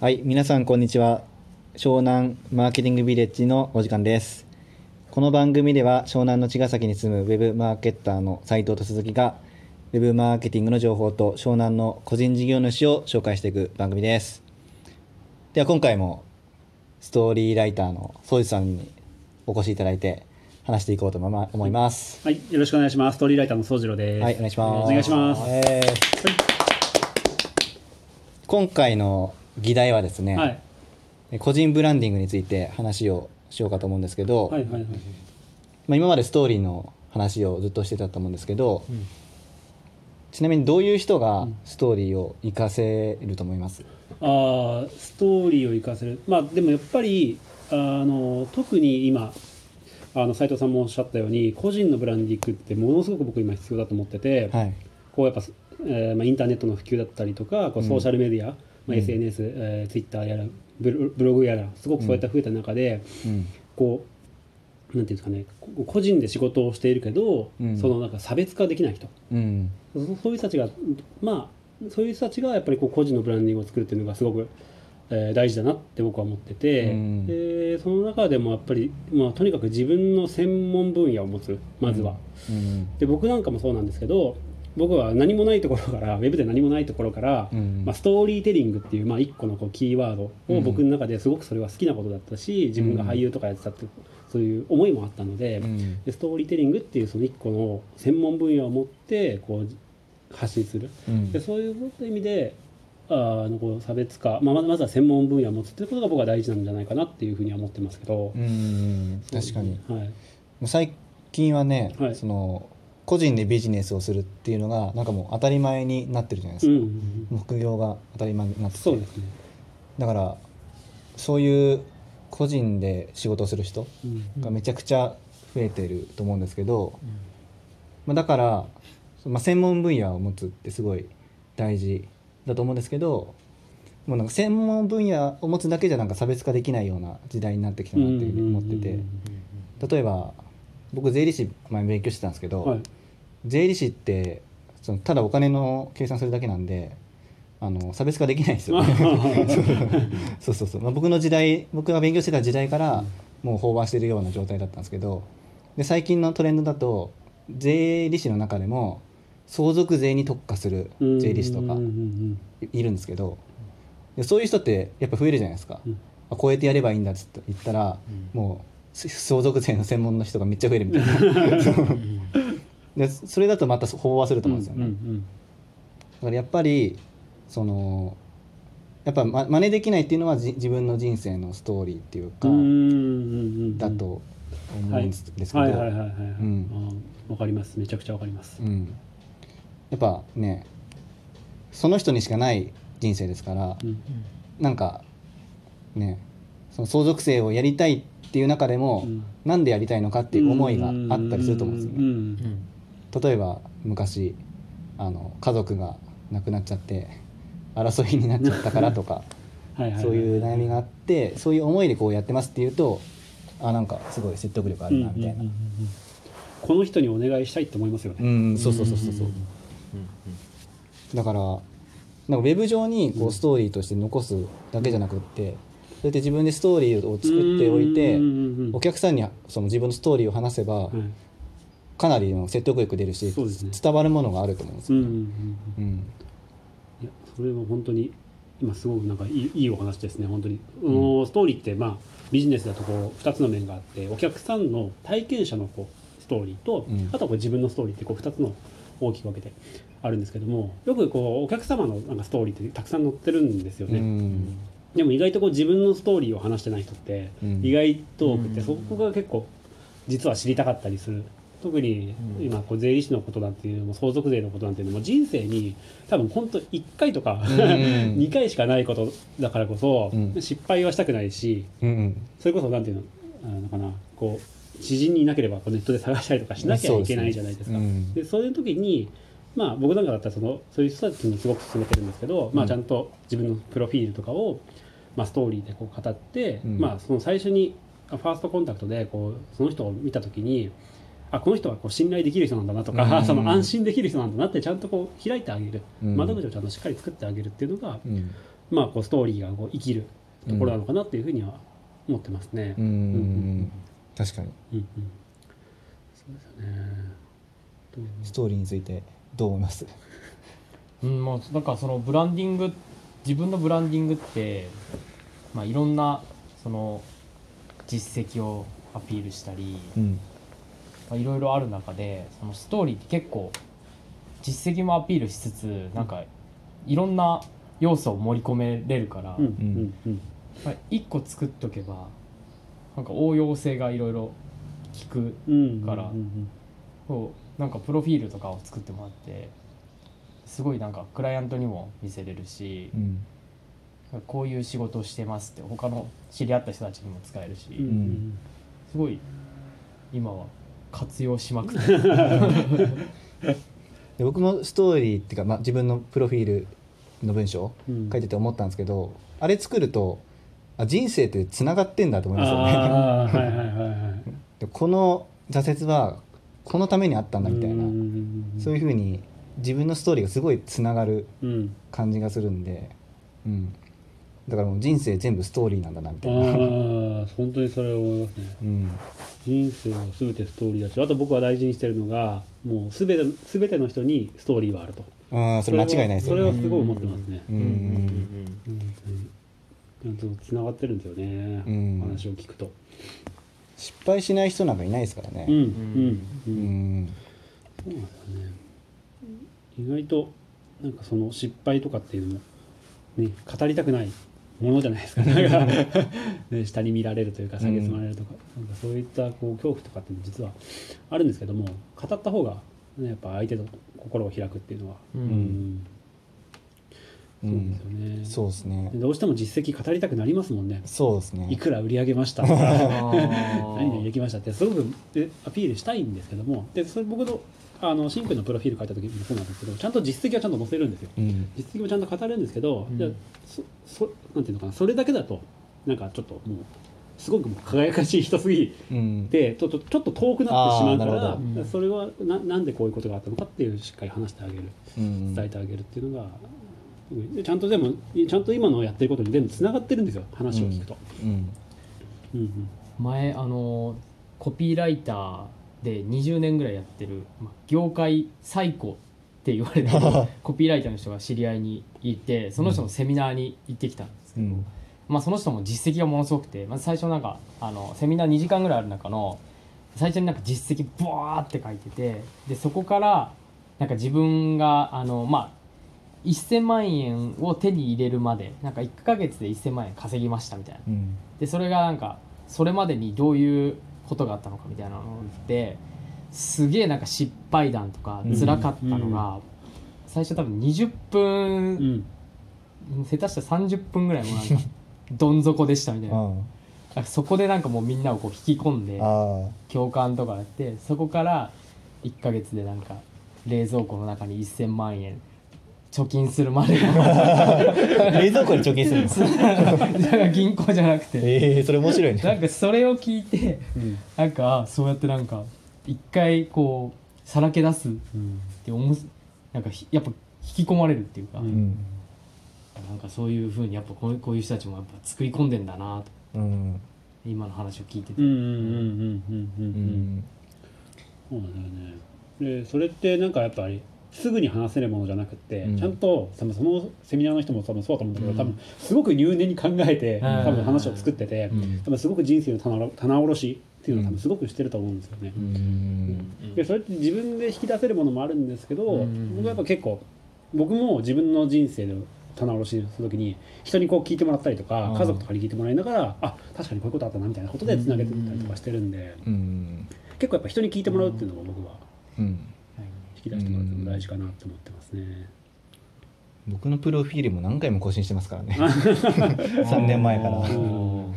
はい、皆さんこんにちは。湘南マーケティングビレッジのお時間です。この番組では湘南の茅ヶ崎に住むウェブマーケッターの斉藤と鈴木がウェブマーケティングの情報と湘南の個人事業主を紹介していく番組です。では今回もストーリーライターの宗司さんにお越しいただいて話していこうと思います。はい、よろしくお願いします。ストーリーライターの宗次郎です。はい、お願いします。お願いします。えー今回の議題はですね、はい、個人ブランディングについて話をしようかと思うんですけど、はい、はい、はい。まあ、今までストーリーの話をずっとしてたと思うんですけど、ちなみにどういう人がストーリーを活かせると思います、ああ、ストーリーを活かせる。まあ、でもやっぱり、あの、特に今。あの斉藤さんもおっしゃったように個人のブランディングってものすごく僕今必要だと思ってて、はいこうやっぱ、えーまあ、インターネットの普及だったりとかこうソーシャルメディア、まあ、SNS、えー、ツイッターやらブログやらすごくそういった増えた中で、うん。こうなんていうんですかねこ個人で仕事をしているけど、うん。そのなんか差別化できない人。うん。そそういう人たちがまあそういう人たちがやっぱりこう個人のブランディングを作るっていうのがすごく、えー大事だなって僕は思ってて、うん。でその中でもやっぱり、まあ、とにかく自分の専門分野を持つまずは。うん。で僕なんかもそうなんですけど僕は何もないところからウェブで何もないところから、うん。まあ、ストーリーテリングっていう、まあ、一個のこうキーワードを僕の中ですごくそれは好きなことだったし自分が俳優とかやってたってそういう思いもあったので,、うん。でストーリーテリングっていうその一個の専門分野を持ってこう発信する。うん。でそういう意味であのこう差別化、まあ、まずは専門分野を持つっていうことが僕は大事なんじゃないかなっていうふうには思ってますけど、うん。確かに。はい、最近はね、はい。その個人でビジネスをするっていうのがなんかもう当たり前になってるじゃないですか、うんうんうん。副業が当たり前になってて。そうですね、だからそういう個人で仕事をする人うん。がめちゃくちゃ増えてると思うんですけど、まあ、だから、まあ、専門分野を持つってすごい大事だと思うんですけどもうなんか専門分野を持つだけじゃなんか差別化できないような時代になってきたなっていうふうに思ってて。例えば僕税理士前勉強してたんですけど、はい税理士ってそのただお金の計算するだけなんであの差別化できないんですよ、ね、そうそうそう、まあ、僕の時代僕が勉強してた時代からもう飽和してるような状態だったんですけどで最近のトレンドだと税理士の中でも相続税に特化する税理士とかうんうんうんいいるんですけどでそういう人ってやっぱ増えるじゃないですか、うん。あこうやってやればいいんだっつって言ったら、もうす相続税の専門の人がめっちゃ増えるみたいな でそれだとまた飽和すると思うんですよね、うんうんだからやっぱりそのやっぱま真似できないっていうのはじ自分の人生のストーリーっていうか、うんうんうんうん。だと思うんですけど、はいはいはいはいはい、ん。かります。めちゃくちゃわかります、うん、やっぱねその人にしかない人生ですから、うんなんかねその相続税をやりたいっていう中でも、うん。なんでやりたいのかっていう思いがあったりすると思うんですよね。うん例えば昔あの家族が亡くなっちゃって争いになっちゃったからとか はいはいはいそういう悩みがあってそういう思いでこうやってますっていうとあなんかすごい説得力あるなみたいな。うんうんうんうんこの人にお願いしたいって思いますよね、うんそうそうそうそうそう。だからなんかウェブ上にこうストーリーとして残すだけじゃなくってそうやって自分でストーリーを作っておいてうんうんうんうん。お客さんにその自分のストーリーを話せばはいかなりの説得力出るしね。伝わるものがあると思うんですよ、うんうんうんうん。いやそれは本当に今すごくなんかいいいいお話ですね。本当に、あのストーリーってまあビジネスだとこう2つの面があってお客さんの体験者のこうストーリーと、うん。あとはこう自分のストーリーってこう2つの大きく分けてあるんですけどもよくこうお客様のなんかストーリーってたくさん載ってるんですよね、うん。でも意外とこう自分のストーリーを話してない人ってうん。意外と多くて、うん。そこが結構実は知りたかったりする特にうん。今こう税理士のことなんていうのも相続税のことなんていうのも人生に多分本当1回とかん。2回しかないことだからこそうん。失敗はしたくないしうんそれこそなんていうのあのかなこう知人にいなければこうネットで探したりとかしなきゃいけないじゃないですか。うん。でそういう時にまあ僕なんかだったらそのそういう人たちにすごく勧めてるんですけど、まあ、うんちゃんと自分のプロフィールとかを、まあ、ストーリーでこう語って、うん。まあ、その最初にファーストコンタクトでこうその人を見た時にあこの人はこう信頼できる人なんだなとか、うん。その安心できる人なんだなってちゃんとこう開いてあげる、うん。窓口をちゃんとしっかり作ってあげるっていうのが、うん。まあこうストーリーがこう生きるところなのかなっていうふうには思ってますね。うん。うん。確かに。うんうん。そうですよね。ストーリーについてどう思います？うんもうなんかそのブランディング自分のブランディングって、まあ、いろんなその実績をアピールしたり、うん。まあ、いろいろある中でそのストーリーって結構実績もアピールしつつなんかいろんな要素を盛り込めれるから、まあ、1個作っとけばなんか応用性がいろいろ効くうんからうん。こうなんかプロフィールとかを作ってもらってすごいなんかクライアントにも見せれるしう、ん。こういう仕事をしてますって他の知り合った人たちにも使えるし、うんうん。すごい今は活用しまくって で僕もストーリーっていうか、まあ、自分のプロフィールの文章うん書いてて思ったんですけど、あれ作るとあ人生ってつながってんだと思いますよねはいはいはいはい。で この挫折はこのためにあったんだみたいな、そういうふうに自分のストーリーがすごいつながるうん。うん。感じがするんで、うん、だからもう人生全部ストーリーなんだなみたあいな、あ本当にそれを思いますね。うん人生は全てストーリーだし、あと僕は大事にしてるのが、もう全て全ての人にストーリーはあると。うん、それ間違いないですよそれはねすごい思ってますね。うんうん。ちゃんとつながってるんですよね。うん話を聞くと。失敗しない人なんかいないですからねうんうんう。うんんそうなんですよね。意外となんかその失敗とかっていうのもね語りたくないものじゃないですか。なんかね下に見られるというか下げ積まれるとか、なんかそういったこう恐怖とかって実はあるんですけども、語った方がねやっぱ相手の心を開くっていうのは、ううんんそうですよね。そうですね。でどうしても実績語りたくなりますもんね。そうですね。いくら売り上げました。何々できましたって。すごくでアピールしたいんですけども。でそれ僕のあのシンプルのプロフィール書いた時もそうなんですけどちゃんと実績はちゃんと載せるんですよ。うん。実績もちゃんと語るんですけど、うん。じゃあそそなんていうのかな。それだけだとなんかちょっともうすごく輝かしい人すぎうん。てちょっとちょっと遠くなってしまうからそれはななんでこういうことがあったのかっていうしっかり話してあげる。うん。伝えてあげるっていうのが、でちゃんとでもちゃんと今のやってることに全部つながってるんですよ話を聞くと。うんうん。うん前あのコピーライターで20年ぐらいやってる、まあ、業界最高って言われてる コピーライターの人が知り合いにいてその人のセミナーに行ってきたんですけど、うん。まあ、その人も実績がものすごくてまず最初なんかあのセミナー2時間ぐらいある中の最初になんか実績ブワーって書いててでそこからなんか自分があのまあ1000万円を手に入れるまでなんか1ヶ月で1000万円稼ぎましたみたいな。うん。でそれがなんかそれまでにどういうことがあったのかみたいなのですげえなんか失敗談とか辛かったのが、最初多分20分、うん。下手したら30分ぐらいもなんか どん底でしたみたいな。そこでなんかもうみんなをこう引き込んであ共感とかやってそこから1ヶ月でなんか冷蔵庫の中に1000万円貯金するまで。の 冷蔵庫に貯金するの？だから銀行じゃなくて。ええそれ面白いね。なんかそれを聞いてうん。なんかそうやってなんか一回こうさらけ出すっうんて思うなんかひやっぱ引き込まれるっていうか、うん。なんかそういうふうにやっぱこうこういう人たちもやっぱ作り込んでんだな。とうん。今の話を聞いてて、うんうんうんうんうんううん。ん。そうなんだよね。でそれってなんかやっぱりすぐに話せるものじゃなくて、うん。ちゃんと多分そのセミナーの人も多分そうだと思うんだけど、うん。多分すごく入念に考えて、ん。多分話を作ってて、うん。多分すごく人生の棚棚卸しっていうのを多分すごくしてると思うんですよね。うん。でそれって自分で引き出せるものもあるんですけど、うん。僕はやっぱ結構僕も自分の人生の棚卸しする時に人にこう聞いてもらったりとかうん。家族とかに聞いてもらいながらあ確かにこういうことあったなみたいなことでつなげてったりとかしてるんで、うん。結構やっぱ人に聞いてもらうっていうのが僕はうん引き出してもらうのも大事かなと思ってますね。僕のプロフィールも何回も更新してますからね。3年前から。あー。アッ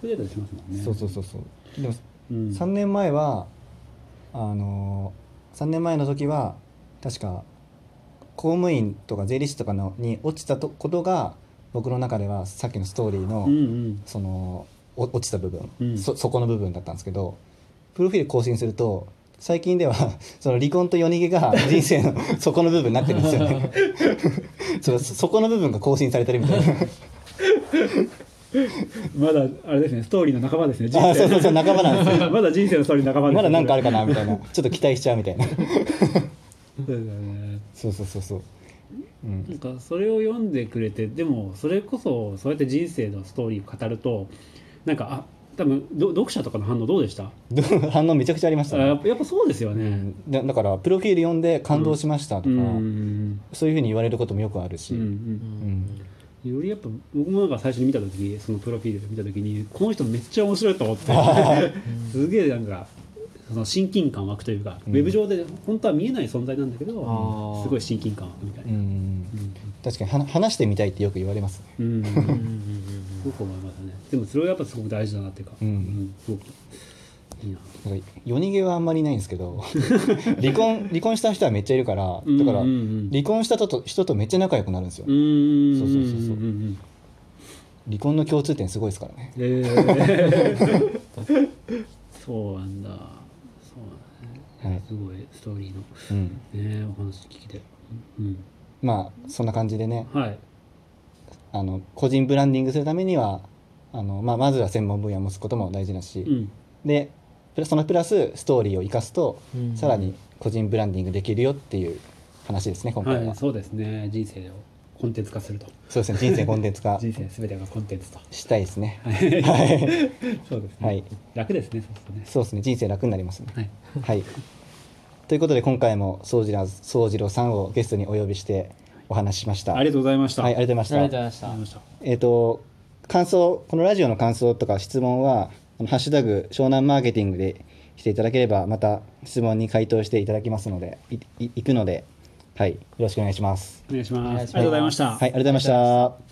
プデートしますもんね。そうそうそうそう。でもうん。3年前はあの3年前の時は確か公務員とか税理士とかのに落ちたとことが僕の中ではさっきのストーリーの、うんうん。そのお落ちた部分、うん。そそこの部分だったんですけどプロフィール更新すると最近では その離婚と夜逃げが 人生の底の部分になってるんですよね。そのそこの部分が更新されてるみたいな。まだあれですねストーリーの仲間ですね人あそうそうそう仲間なんですよ。まだ人生のストーリーの仲間ですまだなんかあるかかなみたいな。ちょっと期待しちゃうみたいな。そうだよね。そうそうそうそう、うん、なんかそれを読んでくれてでもそれこそそうやって人生のストーリーを語るとなんかあ多分ど読者とかの反応どうでした？ど 反応めちゃくちゃありましたね。あやっぱそうですよね。うんだだからプロフィール読んで感動しましたとか、うんそういうふうに言われることもよくあるし、よりやっぱ僕もなんか最初に見た時そのプロフィール見た時にこの人めっちゃ面白いと思って。すげえなんかその親近感湧くというか、うん。ウェブ上で本当は見えない存在なんだけどすごい親近感湧くみたいな、うん。確かには話してみたいってよく言われますね。うんすごく思いますねでもそれはやっぱすごく大事だなっていうか、うん。すごく。いいな。夜逃げはあんまりいないんですけど 離婚離婚した人はめっちゃいるからだからうんうん。うん離婚した人と人とめっちゃ仲良くなるんですよ。うんそうそうそうそうんん離婚の共通点すごいですからね。えー。そうなんだ。そうなんだね、はい。すごいストーリーの。うん。ねお話聞いて。うん。まあそんな感じでね。はい。あの個人ブランディングするためにはあの、まあ、まずは専門分野を持つことも大事だし、うん。でプラそのプラスストーリーを生かすと、うん。さらに個人ブランディングできるよっていう話ですね今回は、はい、そうですね。人生をコンテンツ化すると。そうですね人生コンテンツ化。人生すべてがコンテンツと。したいですね。はい。はい。そうですね、はい。楽ですねそうするとね。そうですね。人生楽になりますね。はい。はい。ということで今回も宗次郎宗次郎さんをゲストにお呼びしてお話ししました。ありがとうございました。はいありがとうございました。ありがとうございました。えっ、と感想このラジオの感想とか質問はあのハッシュタグ湘南マーケティングでしていただければまた質問に回答していただきますのでいいいくのではいよろしくお願いします。たお願いします。お願いします。ありがとうございました。はいありがとうございました